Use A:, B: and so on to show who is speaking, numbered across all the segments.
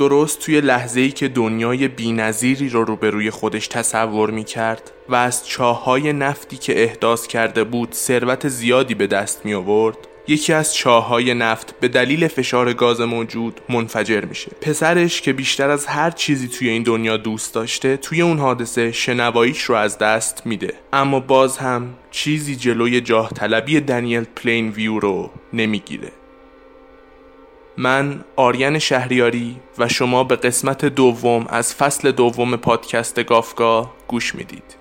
A: درست توی لحظه ای که دنیای بینظیری رو روبروی خودش تصور می کرد و از چاهای نفتی که احداث کرده بود ثروت زیادی به دست می آورد یکی از چاهای نفت به دلیل فشار گاز موجود منفجر میشه. پسرش که بیشتر از هر چیزی توی این دنیا دوست داشته توی اون حادثه شنواییش رو از دست میده. اما باز هم چیزی جلوی جاه طلبی دنیل پلین ویو رو نمی‌گیره. من آریان شهریاری و شما به قسمت دوم از فصل دوم پادکست گافگاه گوش می‌دید.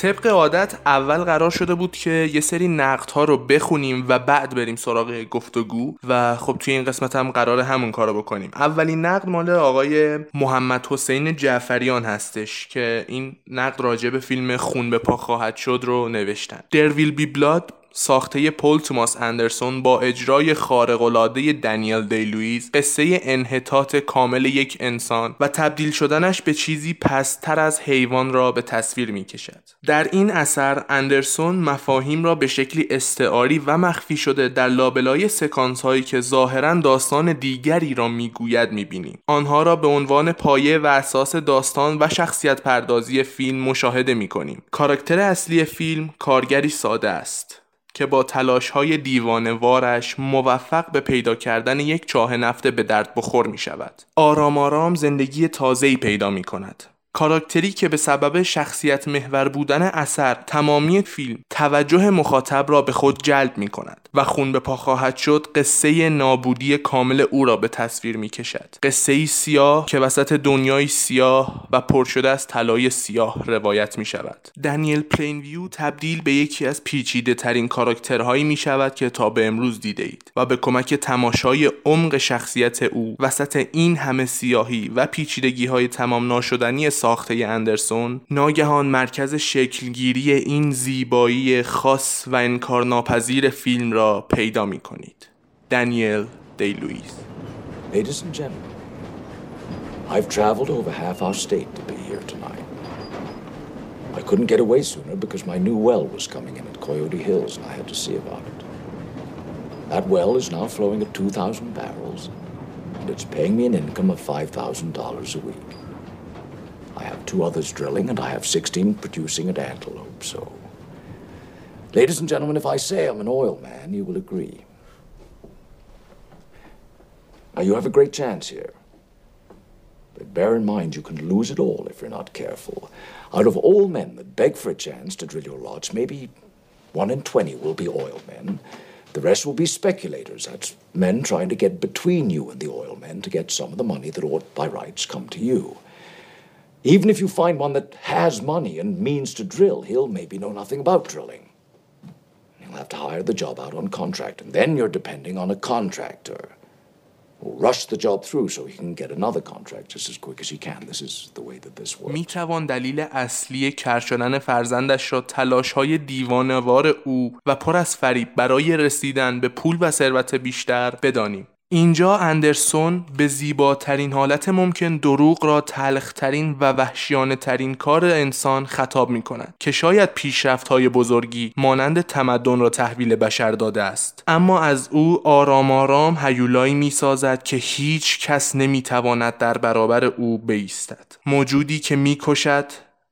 A: طبق عادت اول قرار شده بود که یه سری نقد ها رو بخونیم و بعد بریم سراغ گفتگو و خب توی این قسمت هم قرار همون کارو بکنیم. اولین نقد مال آقای محمد حسین جعفریان هستش که این نقد راجع به فیلم خون به پا خواهد شد رو نوشتن. Will be blood ساخته پول توماس اندرسون با اجرای خارق‌العاده دنیل دی لوئیس قصه انحطاط کامل یک انسان و تبدیل شدنش به چیزی پستر از حیوان را به تصویر می کشد. در این اثر اندرسون مفاهیم را به شکلی استعاری و مخفی شده در لابلای سکانس هایی که ظاهرا داستان دیگری را می‌گوید می‌بینیم. آنها را به عنوان پایه و اساس داستان و شخصیت پردازی فیلم مشاهده می‌کنیم. کاراکتر اصلی فیلم کارگری ساده است. که با تلاش های دیوانه‌وارش موفق به پیدا کردن یک چاه نفت به درد بخور می شود. آرام آرام زندگی تازه‌ای پیدا می کند. کاراکتری که به سبب شخصیت محور بودن اثر تمامی فیلم توجه مخاطب را به خود جلب می کند و خون به پا خواهد شد قصه نابودی کامل او را به تصویر می کشد قصه سیاه که وسط دنیای سیاه و پر شده از طلای سیاه روایت می شود دنیل پلین ویو تبدیل به یکی از پیچیده ترین کاراکترهایی می شود که تا به امروز دیده اید و به کمک تماشای عمق شخصیت او وسط این همه سیاهی و پیچیدگی های تمام ناشدنی ساخته اندرسون ناگهان مرکز شکلگیری این زیبایی خاص و انکارناپذیر فیلم را پیدا می کنید دانیل دی لوئیس
B: Ladies and gentlemen, I've traveled over half our state to be here tonight. I couldn't get away sooner because my new well was coming in at Coyote Hills and I had to see about it. That well is now flowing at 2,000 barrels and it's paying me an income of $5,000 a week. I have two others drilling and I have 16 producing at Antelope, so. Ladies and gentlemen, if I say I'm an oil man, you will agree. Now, you have a great chance here. But bear in mind, you can lose it all if you're not careful. Out of all men that beg for a chance to drill your lots, maybe one in 20 will be oil men. The rest will be speculators. That's men trying to get between you and the oil men to get some of the money that ought by rights come to you. Even if you find one that has money and means to drill, he'll maybe know nothing about drilling. He'll have to hire the job out on contract, and then you're depending on a contractor who'll rush the job through so he can get another contract just as quick as he can. This is the way that this works.
A: می دلیل اصلی کر شدن فرزندش را تلاش های دیوانوار او و پر از فریب برای رسیدن به پول و ثروت بیشتر بدانیم اینجا اندرسون به زیباترین حالت ممکن دروغ را تلخترین و وحشیانه ترین کار انسان خطاب می کند که شاید پیشرفت های بزرگی مانند تمدن را تحویل بشر داده است. اما از او آرام آرام هیولایی می سازد که هیچ کس نمی تواند در برابر او بایستد. موجودی که می کشد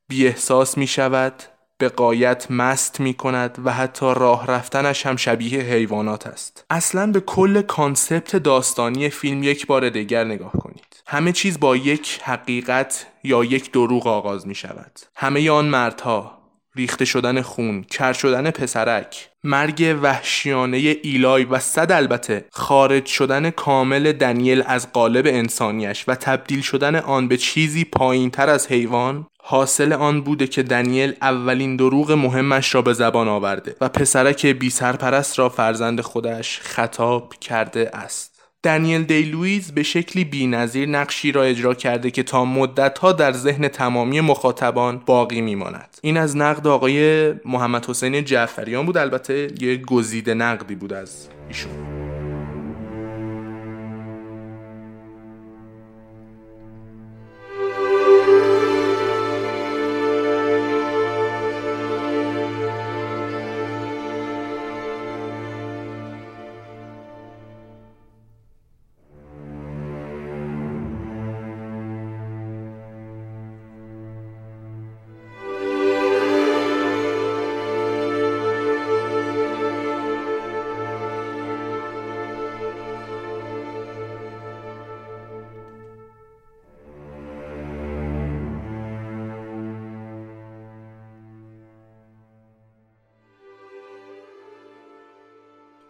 A: بی احساس می شود به غایت مست می کند و حتی راه رفتنش هم شبیه حیوانات است. اصلا به کل concept داستانی فیلم یک بار دیگر نگاه کنید. همه چیز با یک حقیقت یا یک دروغ آغاز می شود همه آن مردها ریخته شدن خون، کر شدن پسرک، مرگ وحشیانه ایلای و صد البته خارج شدن کامل دنیل از قالب انسانیش و تبدیل شدن آن به چیزی پایین تر از حیوان حاصل آن بوده که دنیل اولین دروغ مهمش را به زبان آورده و پسرک بی سرپرست را فرزند خودش خطاب کرده است. دنیل دی لویز به شکلی بی نظیر نقشی را اجرا کرده که تا مدتها در ذهن تمامی مخاطبان باقی میماند. این از نقد آقای محمد حسین جعفریان بود. البته یه گزیده نقدی بود از ایشون.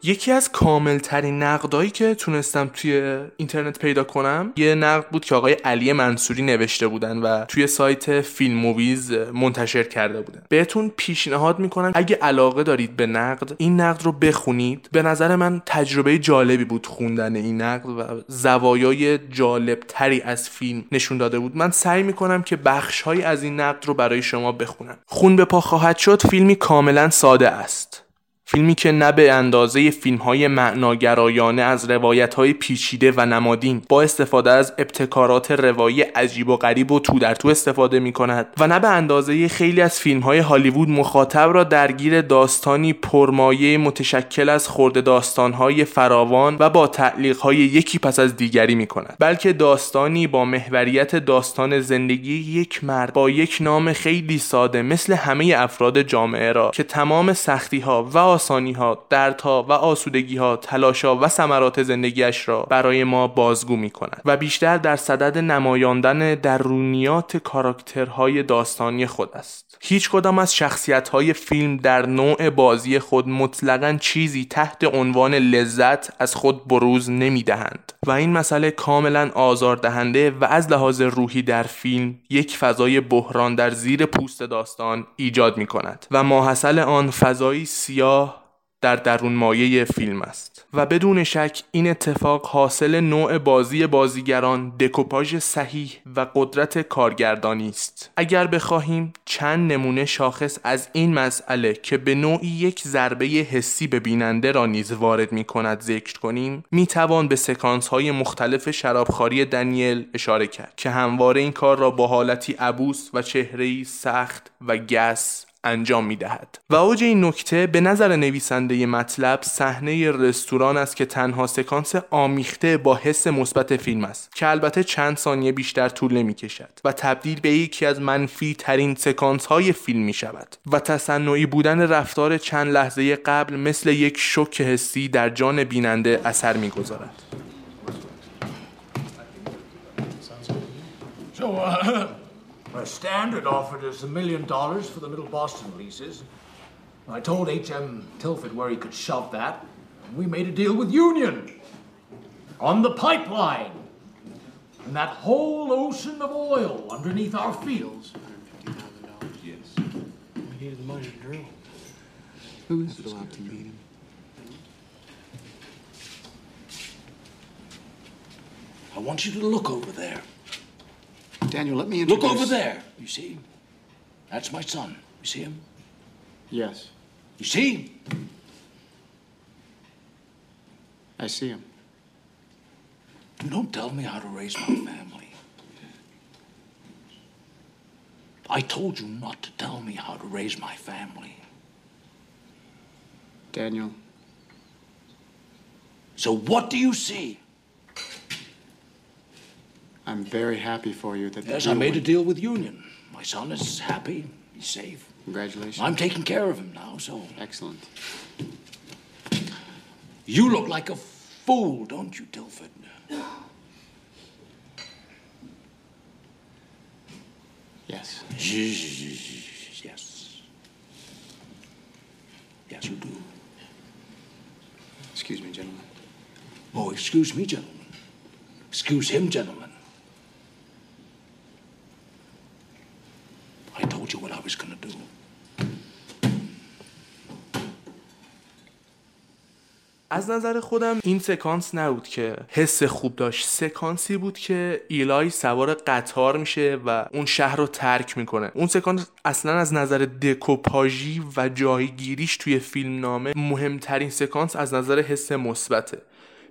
A: یکی از کامل ترین نقدایی که تونستم توی اینترنت پیدا کنم یه نقد بود که آقای علی منصوری نوشته بودن و توی سایت فیلم موویز منتشر کرده بودن. بهتون پیشنهاد می‌کنم اگه علاقه دارید به نقد این نقد رو بخونید. به نظر من تجربه جالبی بود خوندن این نقد و زوایای جالب تری از فیلم نشون داده بود. من سعی می‌کنم که بخش از این نقد رو برای شما بخونم. خون به پا خواهد شد فیلمی کاملا ساده است. فیلمی که نه به اندازه فیلم های معناگرایانه از روایت های پیچیده و نمادین با استفاده از ابتکارات روایی عجیب و غریب و تو در تو استفاده می کند و نه به اندازه خیلی از فیلم های هالیوود مخاطب را درگیر داستانی پرمایه متشکل از خورده داستان های فراوان و با تعلیق های یکی پس از دیگری می کند بلکه داستانی با محوریت داستان زندگی یک مرد با یک نام خیلی ساده مثل همه افراد جامعه را که تمام سختی ها و آسانی ها دردها و آسودگی ها تلاشا و ثمرات زندگیش را برای ما بازگو می کند و بیشتر در صدد نمایاندن درونیات کاراکترهای داستانی خود است. هیچ کدام از شخصیت های فیلم در نوع بازی خود مطلقا چیزی تحت عنوان لذت از خود بروز نمی دهند و این مسئله کاملا آزاردهنده و از لحاظ روحی در فیلم یک فضای بحران در زیر پوست داستان ایجاد می کند و ماحصل آن فضایی سیاه در درون مایه فیلم است و بدون شک این اتفاق حاصل نوع بازی بازیگران دکوپاژ صحیح و قدرت کارگردانی است. اگر بخواهیم چند نمونه شاخص از این مسئله که به نوعی یک ضربه حسی به بیننده را نیز وارد می کند ذکر کنیم می توان به سکانس های مختلف شرابخاری دنیل اشاره کرد که همواره این کار را با حالتی عبوس و چهرهی سخت و گس انجام می دهد و اوج این نکته به نظر نویسنده مطلب صحنه رستوران است که تنها سکانس آمیخته با حس مثبت فیلم است که البته چند ثانیه بیشتر طول نمی کشد و تبدیل به یکی از منفی ترین سکانس های فیلم می شود و تصنعی بودن رفتار چند لحظه قبل مثل یک شوک حسی در جان بیننده اثر می گذارد.
B: Our standard offered us a million dollars for the Middle Boston leases. I told H.M. Tilford where he could shove that, and we made a deal with Union on the pipeline. And that whole ocean of oil underneath our fields.
C: Yes. We needed the money to drill. Who is allowed to meet him?
B: I want you to look over there.
C: Daniel, let me introduce...
B: Look over there. You see? That's my son. You see him?
C: Yes.
B: You see?
C: I see him.
B: You Don't tell me how to raise my family. I told you not to tell me how to raise my family.
C: Daniel,
B: So what do you see?
C: I'm very happy for you that
B: Yes, I made a deal with Union. My son is happy. He's safe.
C: Congratulations.
B: I'm taking care of him now, so.
C: Excellent.
B: You look like a fool, don't you, Tilford?
C: Yes.
B: Yes. Yes, you do.
C: Excuse me, gentlemen.
B: Oh, excuse me, gentlemen. Excuse him, gentlemen. Was to do.
A: از نظر خودم این سکانس نبود که حس خوب داشت. سکانسی بود که ایلای سوار قطار میشه و اون شهر رو ترک می‌کنه. اون سکانس اصلا از نظر دکوپاژی و جایگیریش توی فیلم نامه مهمترین سکانس از نظر حس مثبته.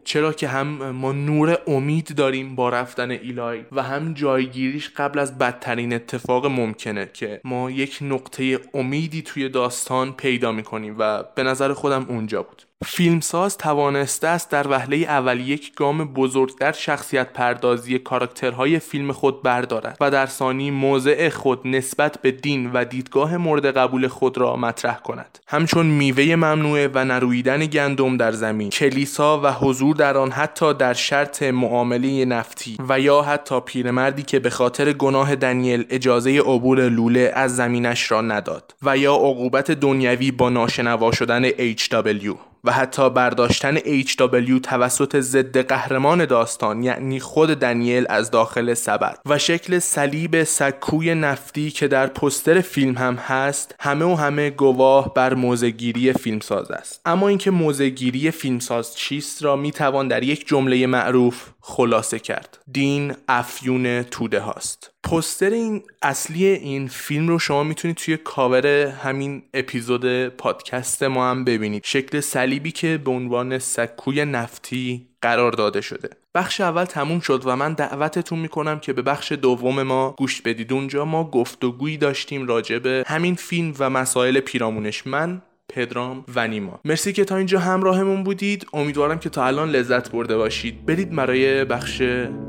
A: چرا که هم ما نور امید داریم با رفتن ایلای و هم جایگیریش قبل از بدترین اتفاق ممکنه که ما یک نقطه امیدی توی داستان پیدا می‌کنیم و به نظر خودم اونجا بود. فیلمساز توانسته است در وهله اول یک گام بزرگ در شخصیت پردازی کاراکترهای فیلم خود بردارد و در ثانی موضع خود نسبت به دین و دیدگاه مورد قبول خود را مطرح کند. همچون میوه ممنوعه و نرویدن گندم در زمین کلیسا و حضور در آن حتی در شرط معامله نفتی و یا حتی پیرمردی که به خاطر گناه دنیل اجازه عبور لوله از زمینش را نداد و یا عقوبت دنیوی با ناشنوا شدن HW و حتی برداشتن HW توسط ضد قهرمان داستان یعنی خود دنیل از داخل سبد. و شکل صلیب سکوی نفتی که در پستر فیلم هم هست همه و همه گواه بر موزگیری فیلمساز است. اما اینکه موزگیری فیلمساز چیست را می‌توان در یک جمله معروف خلاصه کرد. دین افیون توده هاست. پستر این اصلی این فیلم رو شما می‌تونید توی کاور همین اپیزود پادکست ما هم ببینید. شکل صلیبی که به عنوان سکوی نفتی قرار داده شده. بخش اول تموم شد و من دعوتتون می‌کنم که به بخش دوم ما گوش بدید. اونجا ما گفتگویی داشتیم راجع به همین فیلم و مسائل پیرامونش. من پدرام و نیما مرسی که تا اینجا همراهمون بودید امیدوارم که تا الان لذت برده باشید برید برای بخش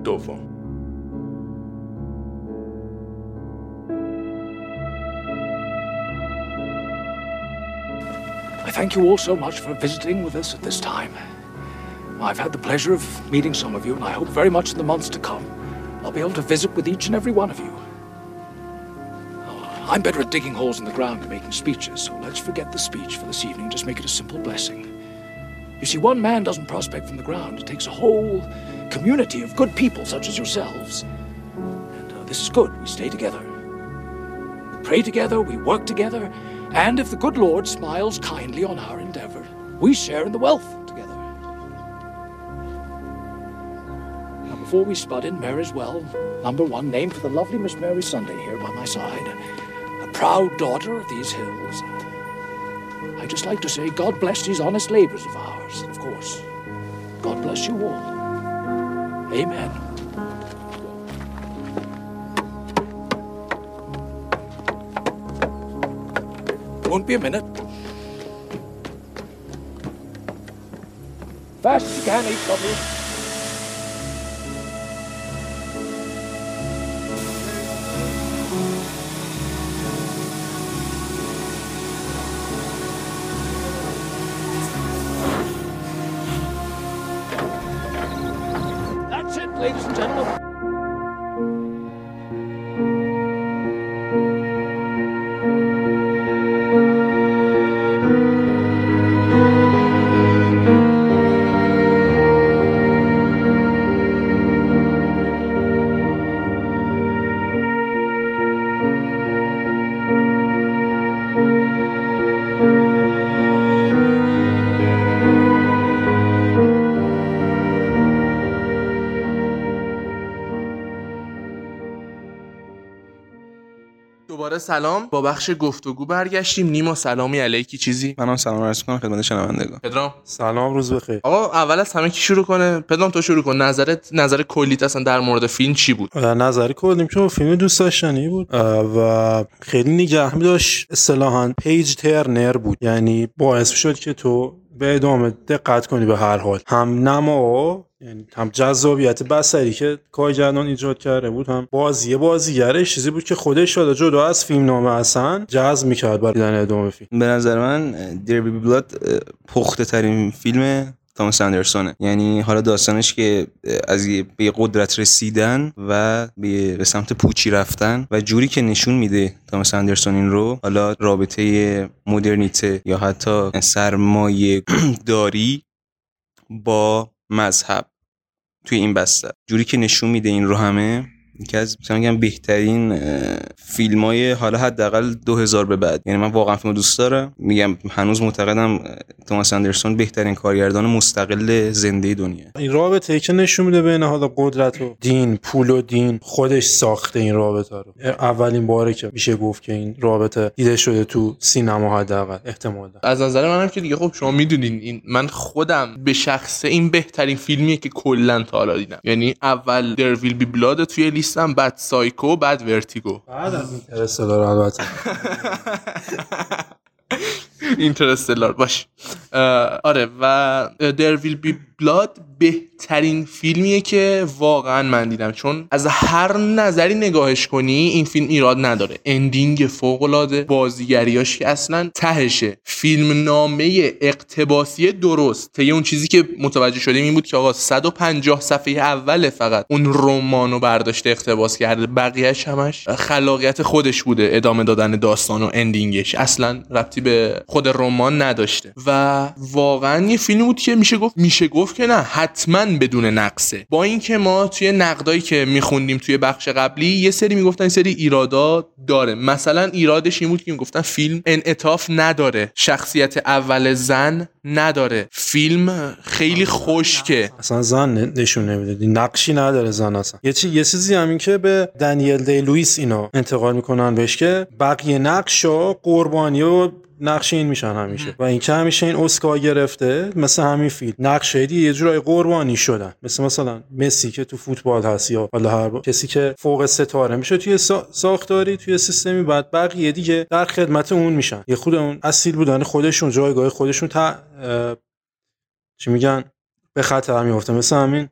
A: دوم
B: I thank you all so much for visiting with us at this time. I've had the pleasure of meeting some of you, and I hope very much in the months to come I'll be able to visit with each and every one of you. I'm better at digging holes in the ground than making speeches, so let's forget the speech for this evening. Just make it a simple blessing. You see, one man doesn't prospect from the ground. It takes a whole community of good people such as yourselves. And uh, this is good. We stay together. We pray together, we work together, and if the good Lord smiles kindly on our endeavor, we share in the wealth together. Now, before we spud in, Mary's well, number one, named for the lovely Miss Mary Sunday here by my side, proud daughter of these hills. I'd just like to say, God bless these honest labors of ours, of course. God bless you all. Amen. Won't be a minute. Fast as you can. That's it, ladies and gentlemen.
A: سلام. با بخش گفتگو برگشتیم. نیما سلامی علیکی. چیزی؟
D: منم سلام عرض کنم خدمت شنوندگان.
A: پدرام؟
E: سلام روز بخیر.
A: آقا اول از همه کی شروع کنه؟ پدرام تو شروع کن. نظرت نظر کلیت اصلا در مورد فیلم چی بود؟
E: نظری کردیم که فیلم دوست داشتنی بود و خیلی نگه می داشت اصطلاحا پیج ترنر بود. یعنی باعث شد که تو به ادامه دقت کنی به هر حال. هم نما یعنی هم جذابیت بصری که کارگردان ایجاد کرده بود هم بازی بازیگرش چیزی بود که خودش شده جدا از فیلم نامه اصلا جذب می‌کرد برای دیدن ادامه فیلم.
D: به نظر من دربی بلاد پخته ترین فیلم تامس اندرسونه. یعنی حالا داستانش که از به قدرت رسیدن و به سمت پوچی رفتن و جوری که نشون میده تامس اندرسون این رو حالا رابطه مدرنیته یا حتی سرمایه داری با مذهب توی این بسته جوری که نشون میده این رو همه یکی از مثلا بهترین فیلم های حالا حداقل 2000 به بعد. یعنی من واقعا فیلم دوست دارم. میگم هنوز معتقدم توماس اندرسون بهترین کارگردان مستقل زنده دنیا.
E: این رابطه ای که نشون میده بین حالا قدرت و دین پول و دین خودش ساخته این رابطه رو. اولین باره که میشه گفت که این رابطه دیده شده تو سینما حداقل احتمالا.
A: از نظر منم که دیگه خب شما می‌دونین این من خودم به شخص این بهترین فیلمیه که کلا تا حالا دیدم. یعنی اول There Will Be Blood توی لیستم بعد سایکو بعد Vertigo
E: بعد Interstellar البته.
A: Interstellar باش. آره و There Will Be Blood بهترین فیلمیه که واقعا من دیدم. چون از هر نظری نگاهش کنی این فیلم ایراد نداره. ending فوق العاده بازیگریاش که اصلا تهشه. فیلم نامه اقتباسی درست طی اون چیزی که متوجه شدیم این بود که آقا 150 صفحه اول فقط اون رمانو برداشته اقتباس کرده. بقیهش همش خلاقیت خودش بوده ادامه دادن داستان و ending ش. اصلا ربطی به خود رمان نداشته. و واقعا یه فیلم بود که میشه گفت میشه گفت که نه حتما بدون نقصه. با اینکه ما توی نقدایی که میخوندیم توی بخش قبلی یه سری می‌گفتن سری ایرادا داره. مثلا ایرادش این بود که می‌گفتن فیلم انعطاف نداره. شخصیت اول زن نداره. فیلم خیلی خشکه.
E: اصلا زن نشون نمیده. نقشی نداره زن اصلا. یه چیز یه چیزی همین که به دنیل دی لوئیس اینا انتقال می‌کنن بهش که بقیه نقشا قربانی و نقش این میشن همیشه. و این که همیشه این اسکار گرفته مثل همین فیلم. نقشه دی یه جورای قربانی شدن. مثل مثلا مسی که تو فوتبال هست یا حالا هر با. کسی که فوق ستاره میشه توی ساختاری توی سیستمی بعد بقیه دیگه در خدمت اون میشن. یه خود اون اصیل بودن خودشون جایگاه خودشون تا چی میگن؟ به خطر میفته مثل همین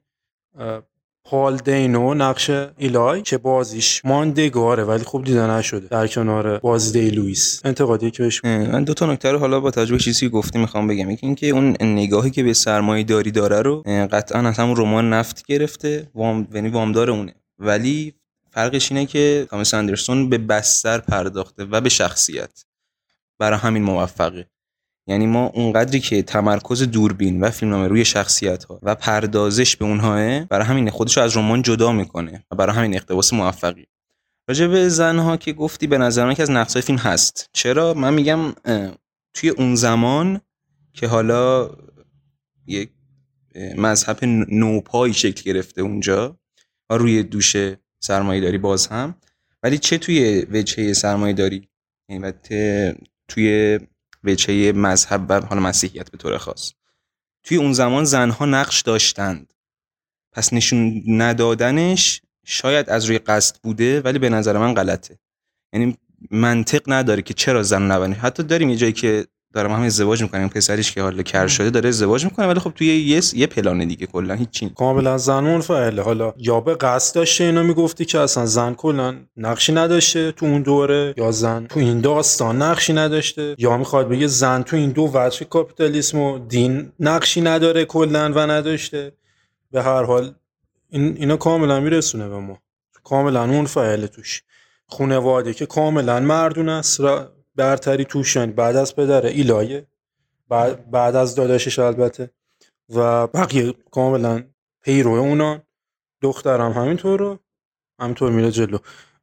E: پال دینو نقش ایلای که بازیش ماندگاره ولی خوب دیده نشده. در کنار بازی لوئیس. انتقادی که بهش
D: من دو تا نکته رو حالا با توجه به چیزی که گفتی می‌خوام بگم. یکی اینکه اون نگاهی که به سرمایه داری داره رو قطعا از همون رمان نفت گرفته. وام یعنی وامدار اونه. ولی فرقش اینه که تامس اندرسون به بستر پرداخته و به شخصیت. برای همین موفقه. یعنی ما اونقدری که تمرکز دوربین و فیلمنامه روی شخصیت ها و پردازش به اونها برای همین خودش از رمان جدا می‌کنه و برای همین اقتباس موفقی. راجع به زنها که گفتی به نظر که از نقصای فیلم هست. چرا؟ من میگم توی اون زمان که حالا یک مذهب نوپایی شکل گرفته اونجا و روی دوش سرمایه داری باز هم ولی چه توی وجهه سرمایه داری یعنی توی وجهه مذهب و حالا مسیحیت به طور خاص. توی اون زمان زنها نقش داشتند. پس نشون ندادنش شاید از روی قصد بوده ولی به نظر من غلطه. یعنی منطق نداره که چرا زن نبنه حتی داریم یه جایی که دارم هم ازدواج می‌کنیم پسریش که حالا کر شده داره ازدواج می‌کنه ولی خب توی یه یه پلان دیگه کلا هیچ
E: کاملا زن منفعله حالا یا به قصد داشته اینو می‌گفتی که اصلا زن کلا نقشی نداشته تو اون دوره یا زن تو این داستان نقشی نداشته یا می‌خواد بگه زن تو این دو وجه کاپیتالیسم و دین نقشی نداره کلا و نداشته. به هر حال این اینا کاملا میرسونه به ما. کاملا منفعله توش. خانواده که کاملا مردون است برتری توش یعنی بعد از پدر ایلایه بعد, بعد از داداشش البته. و بقیه کاملا پیرو اونان دخترم همینطور رو همینطور میره جلو.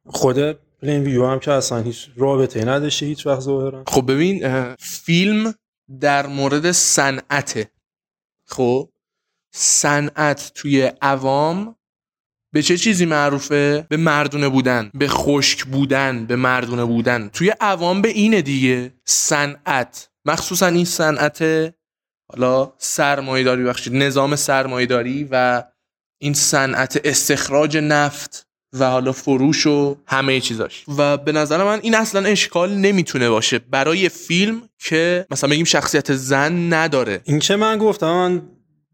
E: خود پلین ویو هم که اصلا هیچ رابطه نداشته هیچ وقت ظاهرا.
A: خب ببین فیلم در مورد صنعته. خب؟ صنعت توی عوام به چه چیزی معروفه؟ به مردونه بودن به خشک بودن به مردونه بودن. توی عوام به اینه دیگه. صنعت. مخصوصا این صنعت حالا سرمایه‌داری بخشید نظام سرمایه‌داری و این صنعت استخراج نفت و حالا فروش و همه چیزاش. و به نظر من این اصلا اشکال نمی‌تونه باشه. برای فیلم که مثلا بگیم شخصیت زن نداره.
E: این که من گفتم من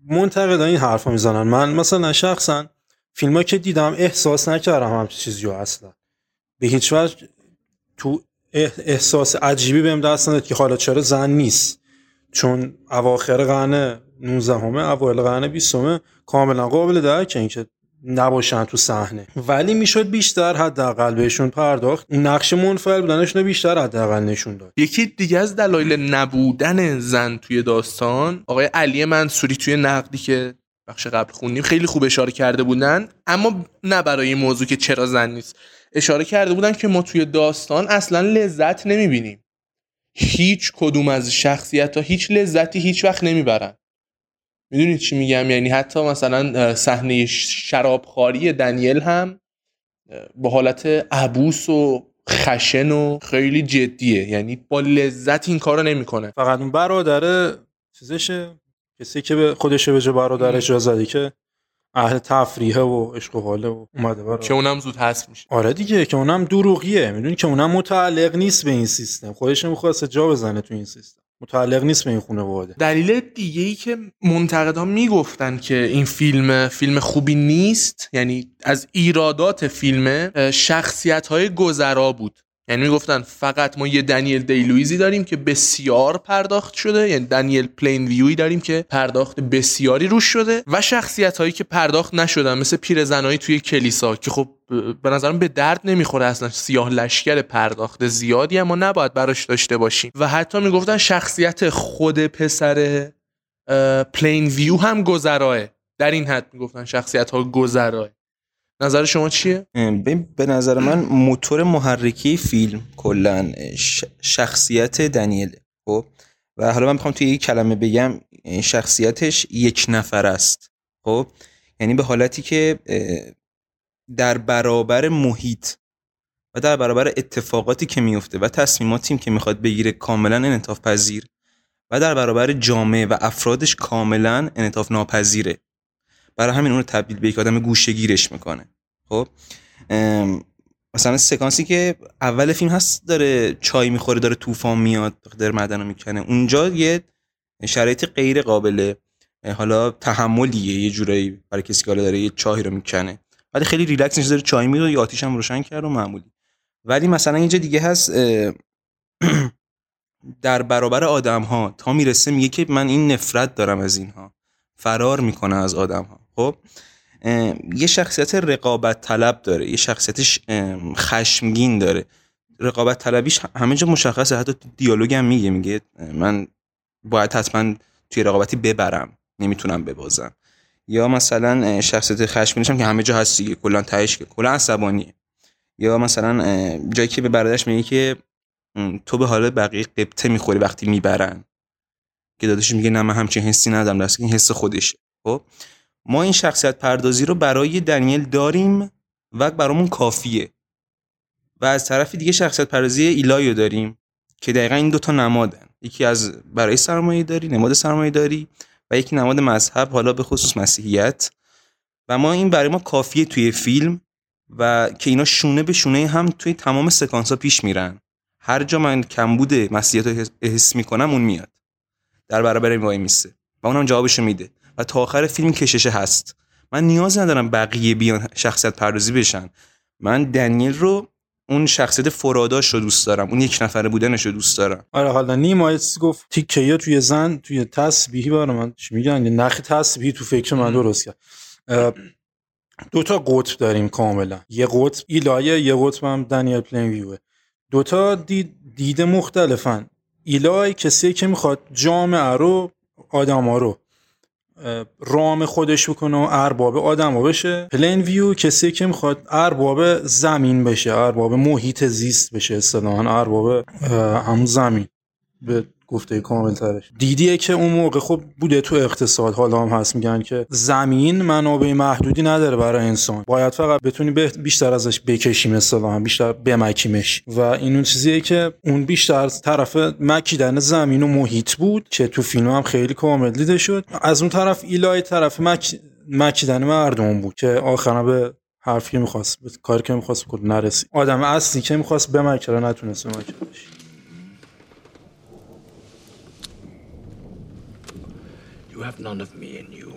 E: منتقد این حرفا می‌زنن. من مثلا شخصا فیلم که دیدم احساس نکردم هم چیزی رو اصلا. به هیچ وجه تو احساس عجیبی بهم دست نداد که حالا چرا زن نیست. چون اواخر قرن 19 همه اوایل قرن 20 همه کاملا قابل درکه اینکه نباشن تو صحنه. ولی می‌شد بیشتر حداقل بهشون پرداخت. نقش منفعل بودنشون بیشتر حداقل نشون داد.
A: یکی دیگه از دلایل نبودن زن توی داستان آقای علی منصوری توی نقدی که بخش قبل خوندیم. خیلی خوب اشاره کرده بودن اما نه برای این موضوع که چرا زن نیست. اشاره کرده بودن که ما توی داستان اصلا لذت نمی‌بینیم. هیچ کدوم از شخصیت ها هیچ لذتی هیچ وقت نمی‌برن. می‌دونید چی میگم؟ یعنی حتی مثلا صحنه شرابخواری دنیل هم با حالت عبوس و خشن و خیلی جدیه. یعنی با لذت این کارو نمی‌کنه.
E: فقط اون برادر چیزشه؟ کسی که به خودش به جا برادرش جا زدی که اهل تفریحه و عشق و حاله و اومده برا
A: که اونم زود حذف میشه.
E: آره دیگه که اونم دروغیه. می‌دونی که اونم متعلق نیست به این سیستم. خودش می‌خواست جا بزنه تو این سیستم. متعلق نیست به این خانواده.
A: دلیل دیگه ای که منتقدا می‌گفتن که این فیلم فیلم خوبی نیست یعنی از ایرادات فیلم شخصیت های گذرا بود. یعنی می‌گفتن فقط ما یه دنیل دی لوییسی داریم که بسیار پرداخت شده یعنی دنیل پلین ویویی داریم که پرداخت بسیاری روش شده و شخصیت هایی که پرداخت نشدن مثل پیرزنایی توی کلیسا که خب به نظرم به درد نمی‌خوره اصلا سیاه لشکر پرداخت زیادی اما نباید براش داشته باشیم. و حتی می‌گفتن شخصیت خود پسر پلین ویو هم گذراه. در این حد می‌گفتن شخصیت ها گذراه. نظر شما چیه؟
D: به نظر من موتور محرکی فیلم کلا شخصیت دنیل خب؟ و حالا من می‌خوام توی یک کلمه بگم شخصیتش یک نفر است خب؟ یعنی به حالتی که در برابر محیط و در برابر اتفاقاتی که میفته و تصمیماتی که می‌خواد بگیره کاملا انعطاف پذیر و در برابر جامعه و افرادش کاملا انعطاف ناپذیره برای همین اون رو تبدیل به یک آدم گوشه گیرش می‌کنه. خب؟ مثلا سکانسی که اول فیلم هست داره چای می‌خوره داره طوفان میاد در معدن رو می‌کنه. اونجا یه شرایط غیر قابل حالا تحملیه یه جورایی برای کسی که داره یه چای رو می‌کنه. ولی خیلی ریلکس نشه داره چای میاد یا آتیش هم روشن کرد و معمولی. ولی مثلا اینجا دیگه هست در برابر آدم ها تا می‌رسه میگه که من این نفرت دارم از اینها. فرار می‌کنه از آدم ها خب یه شخصیت رقابت طلب داره یه شخصیتش خشمگین داره. رقابت طلبیش همه جا مشخصه حتی دیالوگ هم میگه میگه من باید حتما توی رقابتی ببرم نمی‌تونم ببازم. یا مثلا شخصیت خشمگینش هم که همه جا هست دیگه کلا تهش که کلا عصبانیه. یا مثلا جایی که به برادرش میگه که تو به حال بقیه قبطه می‌خوری وقتی می‌برن. که داداش میگه نه من همچین حسی ندارم دست این حس خودشه. خب؟ ما این شخصیت پردازی رو برای دنیل داریم و برامون کافیه. و از طرف دیگه شخصیت پردازی ایلایو داریم که دقیقا این دوتا نمادن. یکی از برای سرمایه داری نماد سرمایه داری و یکی نماد مذهب حالا به خصوص مسیحیت. و ما این برای ما کافیه توی فیلم و که اینا شونه به شونه هم توی تمام سکانس ها پیش میرن. هر جا من کمبود مسیحیت رو حس می‌کنم اون میاد. در برابر این میسه و اونم جوابشو میده. و تا آخر فیلم کششه هست. من نیاز ندارم بقیه بیان شخصیت پردازی بشن. من دنیل رو اون شخصیت فراداش رو دوست دارم. اون یک نفره بودنش رو دوست دارم.
E: آره حالا نیما گفت. تیکه توی زن توی تسبیحی برای من. چی میگن؟ نخ تسبیحی تو فکر من درست کرد. دو تا قطب داریم کاملا. یه قطب ایلایه یه قطب هم دنیل پلین ویوه. دو تا دید, دید مختلفن. ایلای کسی که می‌خواد جامعه رو آدم ها رو رام خودش بکنه و ارباب آدم ها بشه. پلین ویو کسی که می‌خواد ارباب زمین بشه ارباب محیط زیست بشه اصطلاحا ارباب همون زمین. به گفته کامل ترش دیدیه که اون موقع خب بوده تو اقتصاد حالا هم هست میگن که زمین منابع محدودی نداره برای انسان. باید فقط بتونی بیشتر ازش بکشیم اصطلاحا بیشتر بمکیمش. و این اون چیزیه که اون بیشتر طرف مکیدن زمین و محیط بود که تو فیلم هم خیلی کامل دیده شد. از اون طرف ایلای طرف مک... مکیدن مردم بود که آخرا به حرفی که می‌خواست؟ کاری که می‌خواست کنه نرسید. آدم اصلی که می‌خواست بمکره نتونست بمکرش
B: You have none of me in you.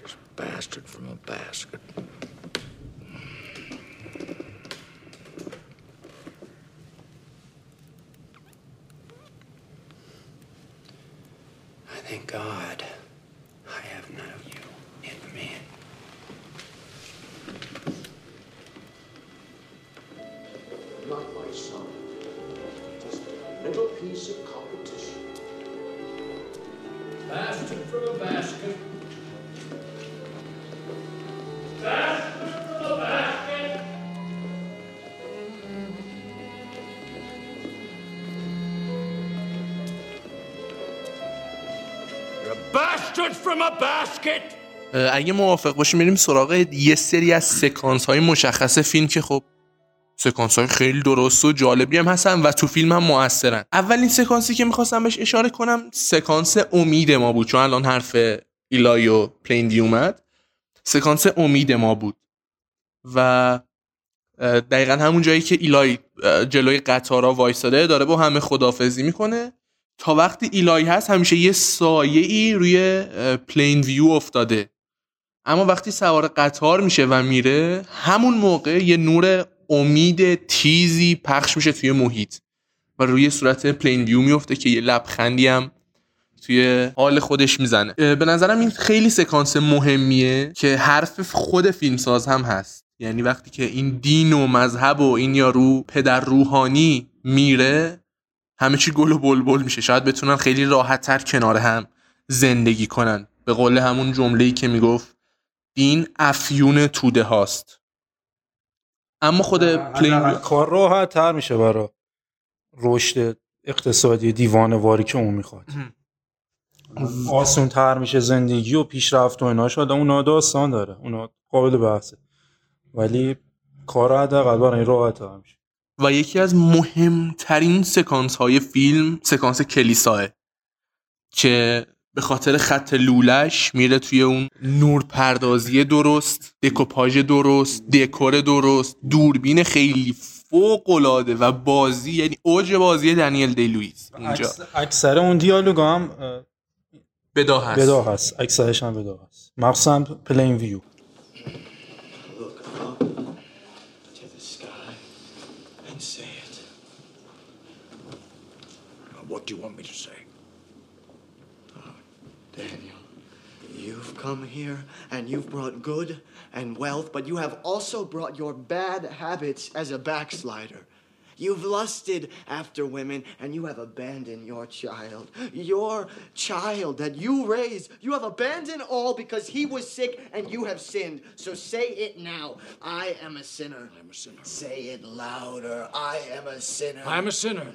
B: Just bastard from a basket.
A: اگه موافق باشیم بریم سراغ یه سری از سکانس های مشخص فیلم که خب سکانس های خیلی درست و جالبی هم هستن و تو فیلم هم موثرن. اولین سکانسی که می‌خواستم بهش اشاره کنم سکانس امید ما بود چون الان حرف ایلای و پلین ویو اومد. سکانس امید ما بود. و دقیقا همون جایی که ایلای جلوی قطارا وایستاده داره با همه خدافظی می‌کنه. تا وقتی ایلای هست همیشه یه سایه ای روی پلین ویو افتاده. اما وقتی سوار قطار میشه و میره همون موقع یه نور امید تیزی پخش میشه توی محیط. و روی صورت پلین ویو میفته که یه لبخندی هم توی حال خودش می‌زنه. به نظرم این خیلی سکانس مهمیه که حرف خود فیلمساز هم هست. یعنی وقتی که این دین و مذهب و این یارو پدر روحانی میره همه چی گل و بلبل میشه. شاید بتونن خیلی راحت تر کنار هم زندگی کنن. به قول همون جمله‌ای که می‌گفت دین افیون توده هاست. اما خود پلین
E: کار راحت تر میشه برای رشد اقتصادی دیوان واری که اون می‌خواد. آسون تر میشه زندگی و پیشرفت و اینا شده اونا داستان داره. اونا قابل بحثه. ولی کار حداقل برای راحت تر میشه.
A: و یکی از مهمترین سکانس های فیلم سکانس کلیساه که به خاطر خط لولش میره توی اون نور پردازی درست دکوپاژ درست دکور درست دوربین خیلی فوق العاده و بازی یعنی اوج بازی دنیل دی لوئیس اینجا
E: اکثر اون دیالوگ هم
A: بداهه ست
E: بداهه ست اکثرش هم بداهه ست مخصوصا پلین ویو.
B: What do you want me to say?
C: Ah, Daniel, you've come here and you've brought good and wealth, but you have also brought your bad habits as a backslider. You've lusted after women and you have abandoned your child. Your child that you raised, you have abandoned all because he was sick and you have sinned. So say it now. I am a sinner.
B: I'm a sinner.
C: Say it louder. I am a sinner.
F: I am a sinner.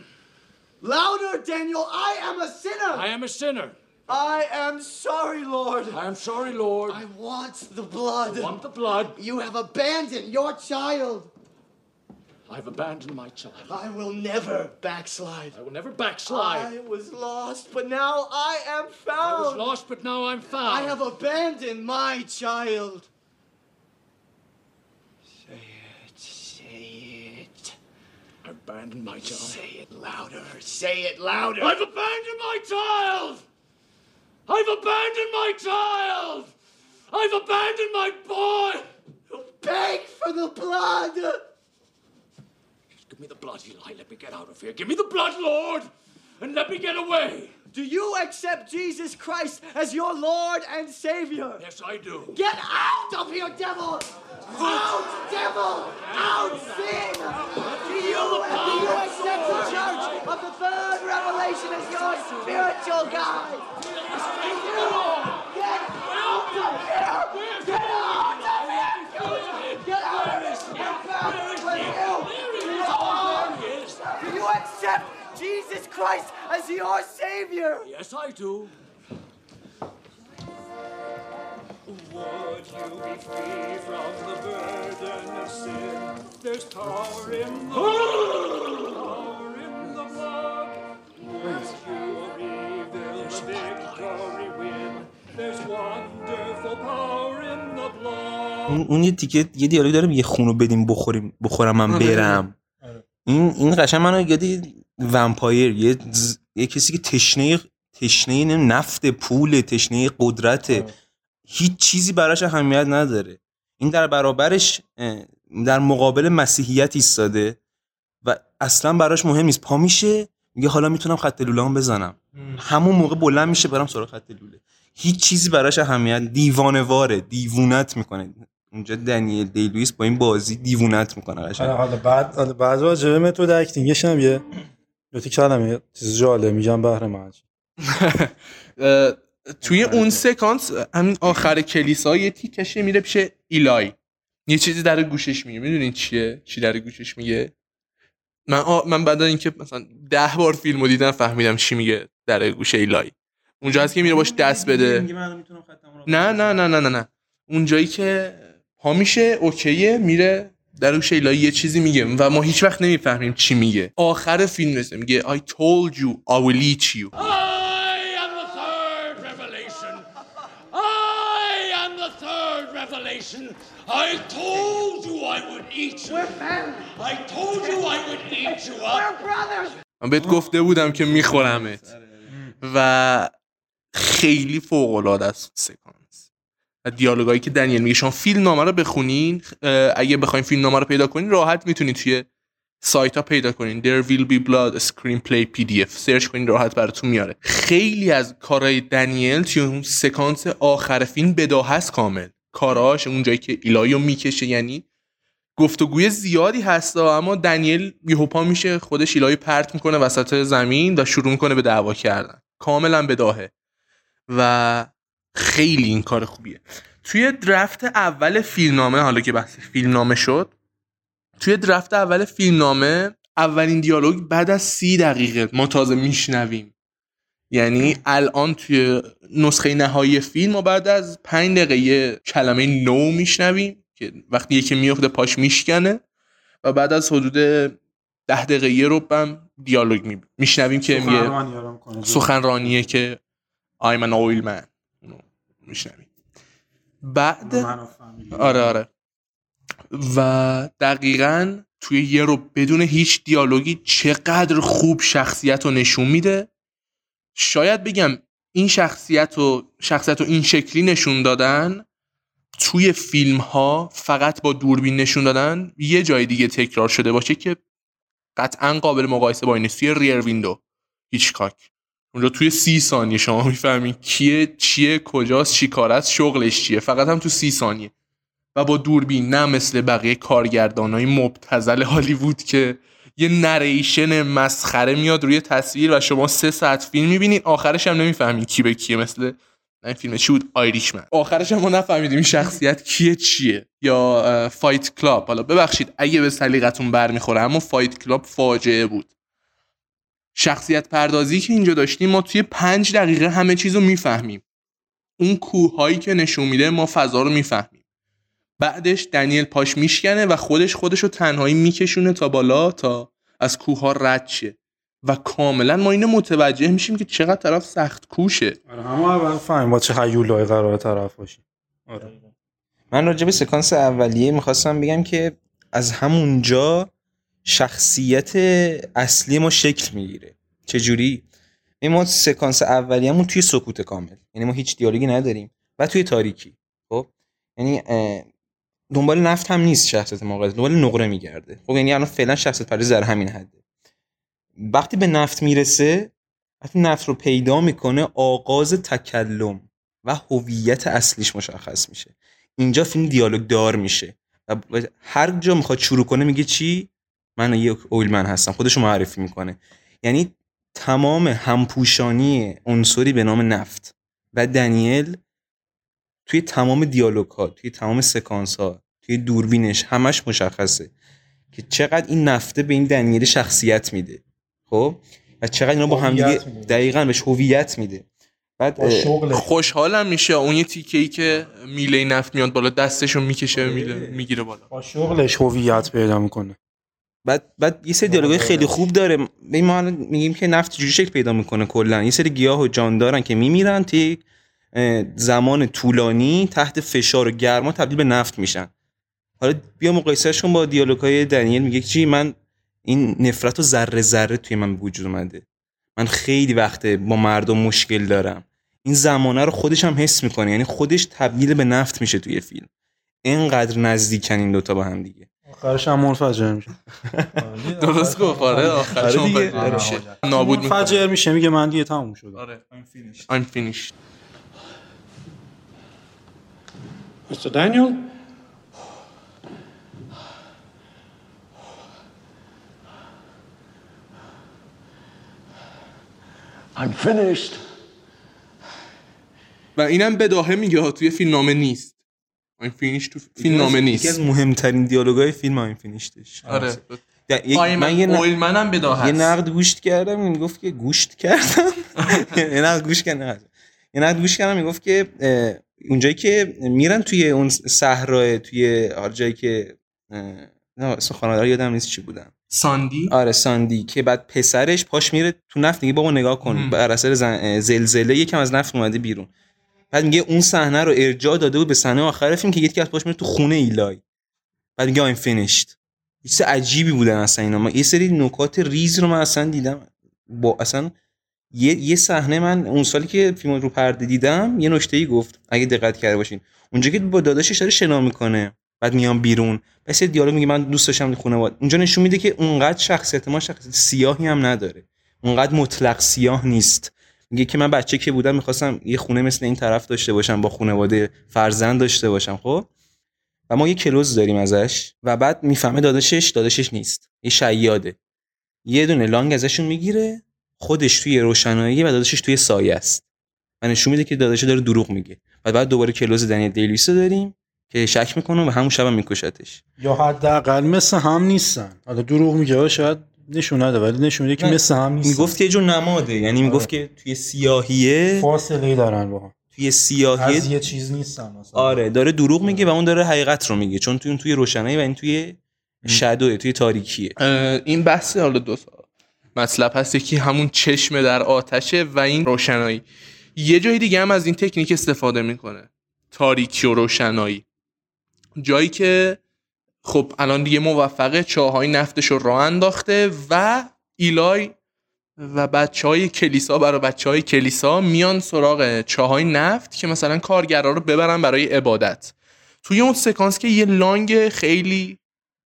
C: Louder, Daniel. I am a sinner.
F: I am a sinner.
C: I am sorry, Lord.
F: I am sorry, Lord.
C: I want the blood.
F: I want the blood.
C: You have abandoned your child.
F: I've abandoned my child.
C: I will never backslide.
F: I will never backslide.
C: I was lost, but now I am found.
F: I was lost, but now I'm found.
C: I have abandoned my child. Say it. Say it.
F: I abandoned my child.
C: Say it louder. Say it louder.
F: I've abandoned my child. I've abandoned my child. I've abandoned my boy.
C: Beg for the blood.
F: Give me the blood, Eli. Let me get out of here. Give me the blood, Lord, and let me get away.
C: Do you accept Jesus Christ as your Lord and Savior?
F: Yes, I do.
C: Get out of here, devil! Out, devil! Out, sin! Do you, do you accept the church of the third revelation as your spiritual guide? Get out of here! Christ? As your savior.
F: Yes, I do. Would you be free from the burden of sin? There's power in the blood. Power in the blood. Would you reveal the victory win? There's wonderful power in the blood.
D: اون, اون یه تیکه یه دیالوگ داره یه خونو بدیم بخوریم بخورم من
E: آره.
D: برم این این قشنگ منو یاد ومپایر یه ز- یه کسی که تشنه تشنه نفت پول تشنه قدرت هیچ چیزی براش اهمیت نداره. این در برابرش در مقابل مسیحیت ایستاده و اصلا براش مهم نیست. پا میشه میگه حالا می‌تونم خط لوله هم بزنم همون موقع بلند میشه برم سراغ خط لوله. هیچ چیزی براش اهمیت دیوانه واره دیوونت می‌کنه. اونجا دنیل دی لوئیس با این بازی دیوونت می‌کنه قشنگ.
E: حالا بعد حالا بعد راجع به method acting ش هم یه نکته کلمه چیز جالب میگم بهره من
A: توی اون سکانس همین آخر کلیسا یه تیکشه میره پیش ایلای یه چیزی در گوشش میگه می‌دونین چیه چی در گوشش میگه من آ... من بعد اینکه مثلا ده بار فیلمو دیدم فهمیدم چی میگه در گوش ایلای اونجا هست که میره باش دست بده نه نه نه نه نه نه اونجایی که پا میشه اوکیه میره در گوش ایلای یه چیزی میگه و ما هیچ وقت نمی‌فهمیم چی میگه آخر فیلم رسه میگه I told you I will eat you
F: I am the third revelation. I am the third revelation. I told you I would eat you. I told you I would eat you up.
A: من بهت گفته بودم که میخورمت و خیلی فوق العاده است سکانس دیالوگایی که دنیل میگه. شما فیلم نامه رو بخونین اگه بخواین فیلم نامه رو پیدا کنین راحت می‌تونید توی سایت ها پیدا کنین. There will be blood screenplay pdf سرچ کنین راحت براتون میاره. خیلی از کارهای دنیل توی اون سکانس آخر فیلم بداهه است کامل. کاراش اون جایی که ایلایو می‌کشه یعنی گفتگوی زیادی هست اما دنیل یهو پا میشه خودش ایلای پرت می‌کنه وسط زمین و شروع می‌کنه به دعوا کردن. کاملا بداهه. و خیلی این کار خوبیه. توی درفت اول فیلمنامه حالا که بحث فیلمنامه شد توی درفت اول فیلمنامه اولین دیالوگ بعد از سی دقیقه ما تازه میشنویم. یعنی الان توی نسخه نهایی فیلم ما بعد از پنج دقیقه یه کلمه نو میشنویم که وقتی یکی میفته پاش میشکنه و بعد از حدود ده دقیقه یه ربم دیالوگ می- میشنویم که میگه سخنرانیه که I'm an oil man. میشنویم بعد آره آره. و دقیقا توی یه رو بدون هیچ دیالوگی چقدر خوب شخصیت رو نشون میده. شاید بگم این شخصیت و شخصیت رو این شکلی نشون دادن توی فیلم ها فقط با دوربین نشون دادن یه جای دیگه تکرار شده باشه که قطعا قابل مقایسه با این نیست. توی ریر ویندو هیچکاک. اونجا توی سی ثانیه شما می‌فهمین کیه چیه کجاست چی کار است شغلش چیه. فقط هم تو سی ثانیه. و با دوربین نه مثل بقیه کارگردان های مبتذل هالیوود که یه نریشن مسخره میاد روی تصویر و شما سه ساعت فیلم می‌بینید. آخرش هم نمی‌فهمین کی به کیه مثل این فیلم چی بود؟ آیریشمن. آخرش هم ما نفهمیدیم شخصیت کیه چیه. یا فایت کلاب. حالا ببخشید اگه به سلیقتون برمیخوره اما فایت کلاب فاجعه بود. شخصیت پردازی که اینجا داشتیم ما توی پنج دقیقه همه چیز رو می‌فهمیم. اون کوههایی که نشون میده ما فضا رو می‌فهمیم. بعدش دنیل پاش میشکنه و خودش خودش رو تنهایی میکشونه تا بالا تا از کوه ها رد شه. و کاملا ما اینو متوجه میشیم که چقدر طرف سخت کوشه.
E: آره همه اول فهم با چه هیولای قرار طرف باشی آره.
D: من راجع به سکانس اولیه می‌خواستم بگم که از همونجا شخصیت اصلی ما شکل می‌گیره. چجوری؟ این ما سکانس اولیه‌مون توی سکوت کامل. یعنی ما هیچ دیالوگی نداریم. و توی تاریکی. خب؟ یعنی دنبال نفت هم نیست شخصیت ما دنبال نقره میگرده. خب یعنی الان فعلا شخصیت پردازی در همین حده. وقتی به نفت می‌رسه وقتی نفت رو پیدا می‌کنه آغاز تکلم و هویت اصلیش مشخص میشه. اینجا فیلم دیالوگ دار میشه. و هر جا می‌خواد شروع کنه میگه چی؟ من یک اویلمن هستم خودشو معرفی می‌کنه. یعنی تمام همپوشانی عنصری به نام نفت و دنیل توی تمام دیالوگ ها توی تمام سکانس ها توی دوربینش همش مشخصه که چقدر این نفته به این دنیل شخصیت میده خب؟ و چقدر اینا با هم دیگه. دقیقا بهش هویت میده. بعد
A: خوشحالم میشه. اون یه تیکه ای که میله نفت میاد بالا دستشو می‌کشه میله می‌گیره بالا.
E: با شغلش هویت پیدا می‌کنه.
D: بعد بعد یه سری دیالوگای خیلی خوب داره. ما میگیم که نفت جوری شکل پیدا می‌کنه کلا. یه سری گیاه و جاندارن که میمیرن اه، زمان طولانی تحت فشار و گرما تبدیل به نفت میشن. حالا بیا مقایسهش کن با دیالوگای دنیل. میگه چی؟ من این نفرت و ذره ذره توی من وجود اومده. من خیلی وقت با مردم مشکل دارم. این زمانه رو خودش هم حس می‌کنه. یعنی خودش تبدیل به نفت میشه توی فیلم. اینقدر نزدیکن این دوتا با هم دیگه.
E: آخرش هم منفجر میشه.
A: درست گفت آره آخرش
D: آره.
A: منفجر میشه. نابود می‌کنه.
E: منفجر میشه میگه من دیگه تموم شد
A: آره I'm finished.
F: Mr. Daniel?
B: I'm finished.
A: و اینم بداهه میگه ها توی فیلم نامه نیست. I'm finished تو فیلم نامه
D: یکی از مهمترین دیالوگای فیلم این فینیشتش
A: آره.
D: یک- من یه,
A: منم بداهه
D: یه نقد گوشت کردم این گفت که گوشت کردم. یه نقد گوش کردم. یه نقد گوش کردم می‌گفت که اونجایی که میرن توی اون صحرا توی هر جایی که نه اسم خانواده یادم نیست چی بودن.
A: ساندی؟
D: آره ساندی که بعد پسرش پاش میره تو نفت میگه بابا نگاه کن. بر اثر زلزله یکم از نفت اومده بیرون. بعد میگه اون صحنه رو ارجاع داده بود به صحنه آخر فیلم که یکی از پاش میره تو خونه ایلای. بعد میگه I'm finished. یه چیز عجیبی بودن اصلا اینا. من یه سری نکات ریز رو من اصلا دیدم. با اصلا یه صحنه من اون سالی که فیلم رو پرده دیدم یه نکته ای گفت. اگه دقت کرده باشین. اونجا که با داداشش داره شنا می‌کنه. بعد میام بیرون. پس دیالوگ میگه من دوست داشتم خانواده اونجا نشون میده که اونقدر شخصیت ما شخصیت سیاهی هم نداره. اونقدر مطلق سیاه نیست. میگه که من بچه که بودم می‌خواستم یه خونه مثل این طرف داشته باشم با خانواده فرزند داشته باشم خب؟ و ما یه کلوز داریم ازش و بعد می‌فهمه داداشش داداشش نیست. یه شیاده. یه دونه لانگ ازشون می‌گیره خودش توی روشنایی و داداشش توی سایه است. و نشون میده که داداشش داره دروغ میگه. و بعد دوباره کلوز دنیل دیلیس رو داریم که شک می‌کنه و همون شب هم میکشتش.
E: یا حداقل مثل هم نیستن. حالا دروغ میگه شاید نشون نده ولی نشون میده که
D: نه،
E: مثل هم نیستن
D: می‌گفت که یه جور نماده یعنی می‌گفت که توی سیاهیه
E: فاصله ای دارن با هم.
D: توی
E: از
D: سیاهیه
E: یه چیز نیستن مثلا.
D: آره داره دروغ میگه و اون داره حقیقت رو میگه چون توی اون توی روشنایی و این توی شادوه توی تاریکیه.
A: این بحث حالا دو تا مطلب هست یکی همون چشم در آتشه و این روشنایی. یه جای دیگه هم از این تکنیک استفاده می‌کنه تاریکی و روشنایی. جایی که خب الان دیگه موفقه چاهای نفتش رو راه انداخته و ایلای و بچه های کلیسا برای بچه های کلیسا میان سراغ چاهای نفت که مثلا کارگرا رو ببرن برای عبادت. توی اون سکانس که یه لانگ خیلی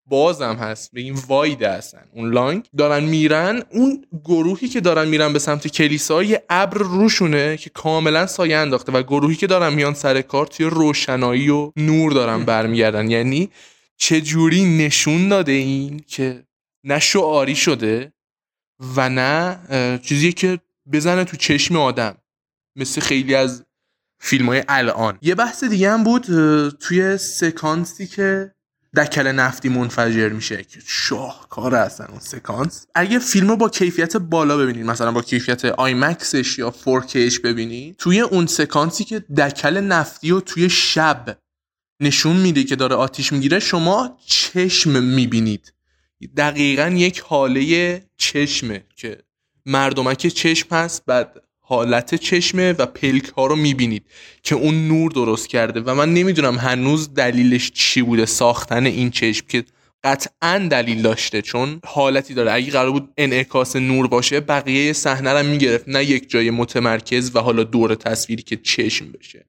A: بازم هست بگیم واید هستن. اون لانگ دارن میرن اون گروهی که دارن میرن به سمت کلیسا یه ابر روشونه که کاملا سایه انداخته و گروهی که دارن میان سر کار توی روشنایی و نور دارن برمیگردن. یعنی چه جوری نشون داده این که نه شعاری شده و نه چیزی که بزنه تو چشم آدم مثل خیلی از فیلم های الان. یه بحث دیگه هم بود توی سکانسی که دکل نفتی منفجر میشه که شاهکار هستن اون سکانس. اگه فیلم رو با کیفیت بالا ببینید مثلا با کیفیت آیمکسش یا 4Kش ببینید توی اون سکانسی که دکل نفتی رو توی شب نشون میده که داره آتیش می‌گیره شما چشم می‌بینید. دقیقا یک حاله چشمه که مردمک چشم هست بعد حالت چشمه و پلک ها رو می‌بینید که اون نور درست کرده. و من نمی‌دونم هنوز دلیلش چی بوده ساختن این چشم که قطعا دلیل داشته. چون حالتی داره. اگه قرار بود انعکاس نور باشه بقیه صحنه رو می‌گرفت. نه یک جای متمرکز و حالا دور تصویری که چشم بشه.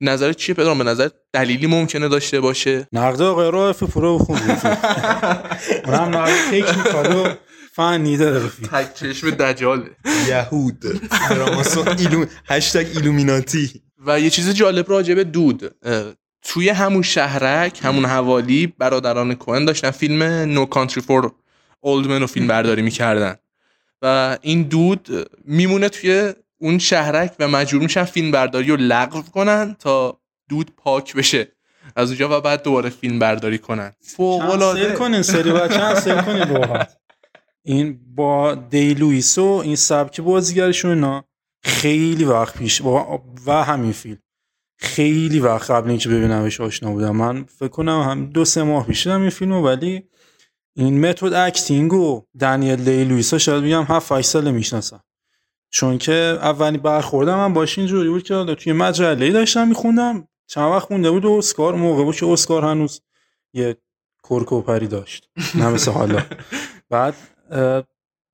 A: نظرت چیه پدرام؟ به نظر دلیلی ممکنه داشته باشه؟
E: نقد آقای رائف پورو خوب بود اونم نقد تکنیکال و فنی داره.
A: تک چشم دجاله.
D: یهود. ایلو... هشتگ ایلومیناتی.
A: و یه چیز جالب راجع به دود. توی همون شهرک همون حوالی برادران کوهن داشتن فیلم No Country for Old Men رو فیلم برداری می‌کردن. و این دود میمونه توی اون شهرک و مجبور میشن فیلم برداری رو لغو کنن تا دود پاک بشه. از اونجا و بعد دوباره فیلم برداری کنن فوق
E: کنسل کنین سری و کنسل کنین راحت این با دی لوئیس و این سبک بازیگرشون اینا خیلی وقت پیش و, و همین فیلم. خیلی وقت قبل اینکه ببینمش آشنا بودم. من فکر کنم هم دو سه ماه پیش دیدم این فیلمو ولی این method acting و دنیل دی لوئیس ها شاید بگم 7 8 ساله می‌شناسم. چون که اولی برخوردم من باش اینجوری بود که توی مجله داشتم میخوندم. چند وقت مونده بود و اسکار موقع بود که اسکار هنوز یه کرکوپری داشت. نه مثل حالا. بعد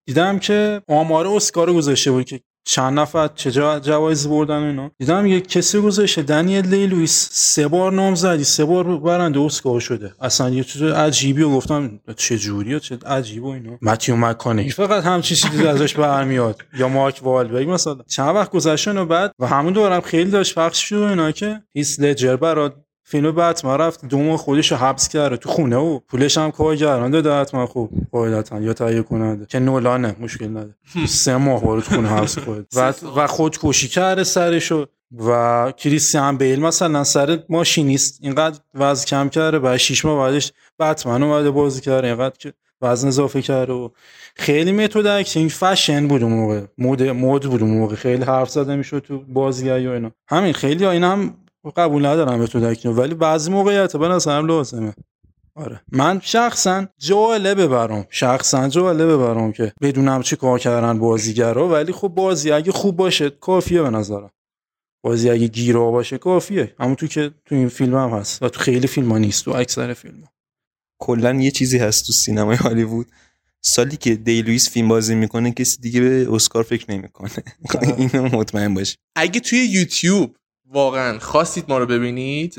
E: دیدم که آمار اسکار رو گذاشته بود که چند نفر چه جا- جوایز بردن اینا دیدم یه کسی گذاشته دنیل دی لوئیس. سه بار نامزدی سه بار برنده اسکار شده. اصلا یه چیز عجیبی و گفتم چه جوریه چه عجیب و اینا. متیو مکانهی فقط همچین چیزی ازش برمیاد. یا مارک والبرگ مثلا. چند وقت گذشته و بعد و همون دورم خیلی داشت پخش شد اینا که هیس لجر برات فیلم بتمن رفت دو ماه خودش رو حبس کرده تو خونه و پولش هم کارگردان داده حتما خوب. قاعدتا. یا تهیه کننده. که نولانه. مشکل نداره. سه ماه تو خونه حبس خورد. و و خودکشی کرده سرشو. و کریستیان بیل مثلا سر ماشینیست اینقدر وزن کم کرده. بعد شیش ماه بعدش بتمن اومده بازی کرده. اینقدر که وزن اضافه کرده و خیلی method acting fashion بود اون موقع. مد مد بود اون موقع. خیلی حرف زده می‌شد تو بازیگری و اینا. همین خیلی اینا هم قبول ندارم method acting ولی بعضی موقعیت به نظرم لازمه. آره. من شخصا جالبه برام شخصا جالبه برام که بدونم چی کار کردن بازیگرا ولی خب بازی اگه خوب باشه کافیه به نظرم. بازی اگه گیرا باشه کافیه. همون تو که تو این فیلم هم هست و تو خیلی فیلم ها نیست تو اکثر فیلم.
D: کلا یه چیزی هست تو سینمای هالیوود. سالی که دی لوئیس فیلم بازی می‌کنه کسی دیگه به اسکار فکر نمی‌کنه. اینو مطمئن باش
A: اگه توی یوتیوب واقعا خواستید ما رو ببینید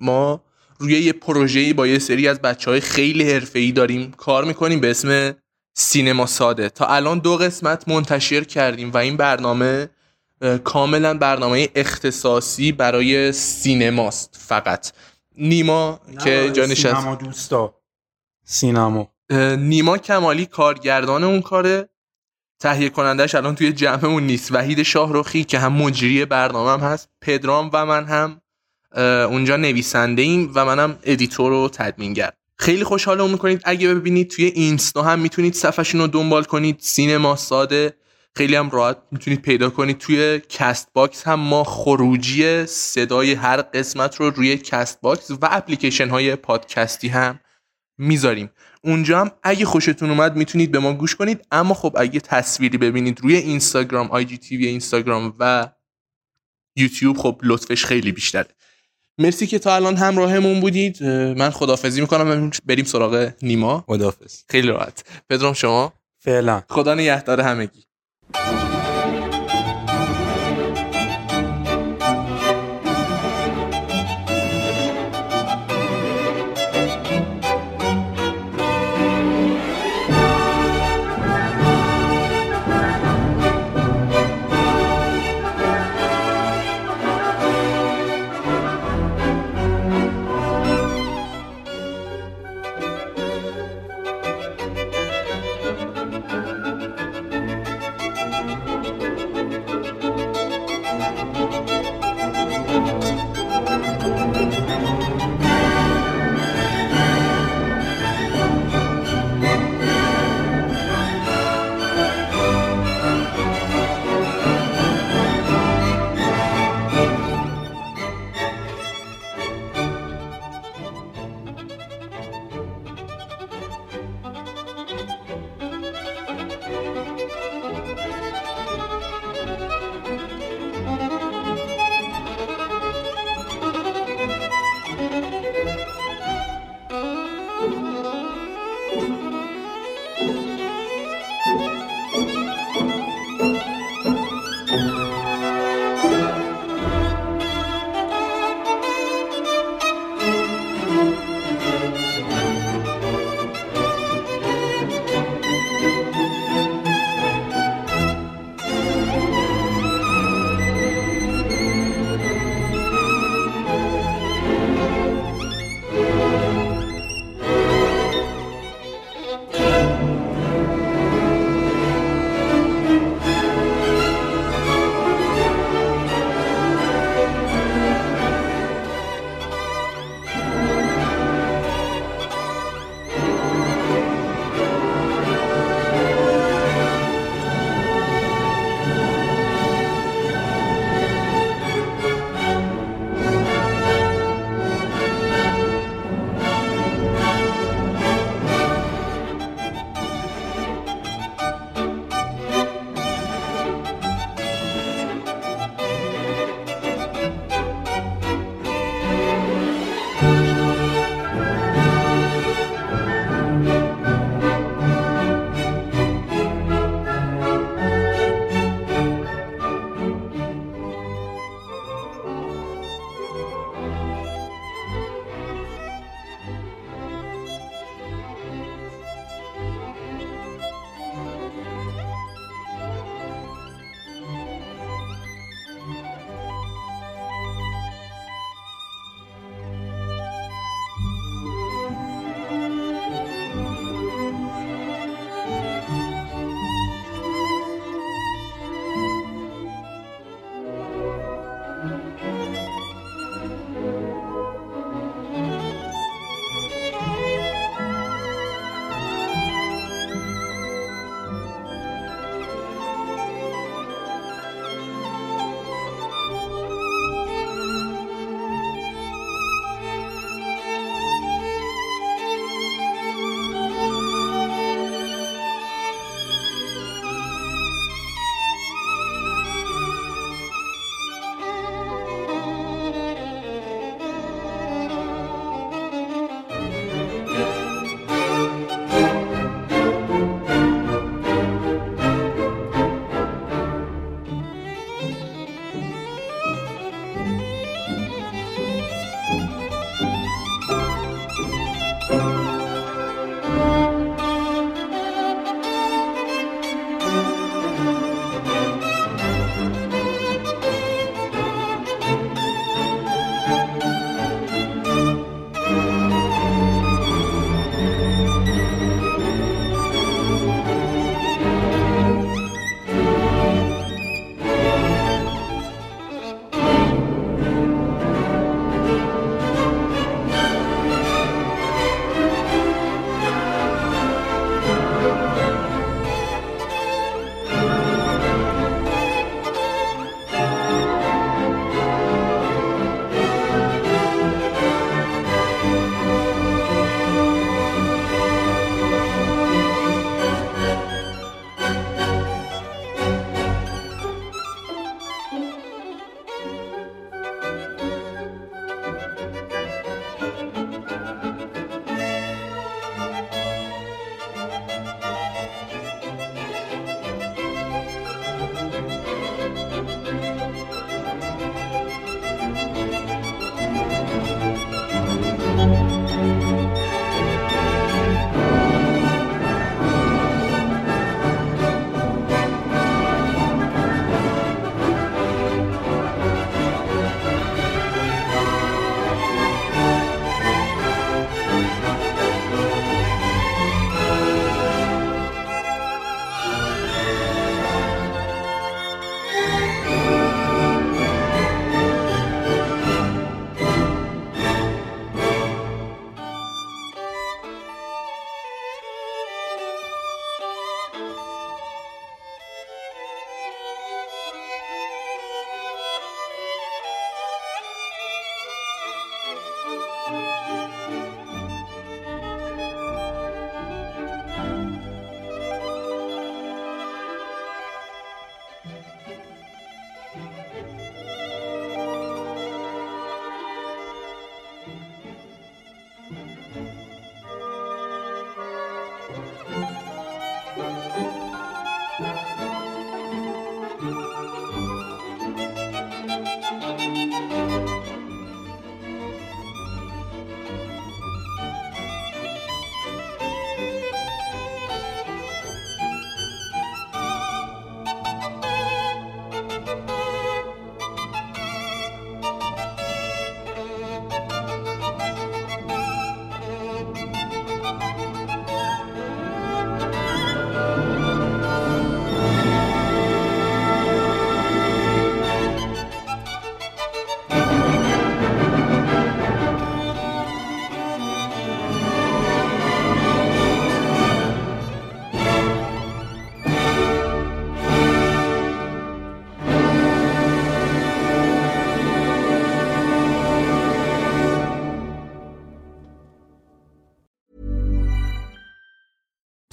A: ما روی یه پروژه‌ای با یه سری از بچه های خیلی حرفه‌ای داریم کار می‌کنیم به اسم سینما ساده. تا الان دو قسمت منتشر کردیم و این برنامه کاملا برنامه اختصاصی برای سینماست فقط. نیما که جا نشست
E: سینما دوستا. سینما.
A: نیما کمالی کارگردان اون کاره. تهیه کنندش الان توی جمعمون نیست. وحید شاهرخی که هم مجری برنامه هم هست. پدرام و من هم اونجا نویسنده ایم و منم editor و تدوینگر. خیلی خوشحالمون می‌کنید. اگه ببینید توی اینستا هم می‌تونید صفحشون رو دنبال کنید. سینما ساده. خیلی هم راحت می‌تونید پیدا کنید. توی کست باکس هم ما خروجی صدای هر قسمت رو روی کست باکس و اپلیکیشن های پادکستی هم می‌ذاریم. اونجا هم اگه خوشتون اومد می‌تونید به ما گوش کنید. اما خب اگه تصویری ببینید روی اینستاگرام آی جی تی وی اینستاگرام و یوتیوب خب لطفش خیلی بیشتره. مرسی که تا الان همراهمون بودید. من خدافزی می‌کنم. بریم سراغ نیما.
D: خدافظ
A: خیلی راحت. پدرام شما؟
E: فعلا.
A: خدا نگهدار همگی.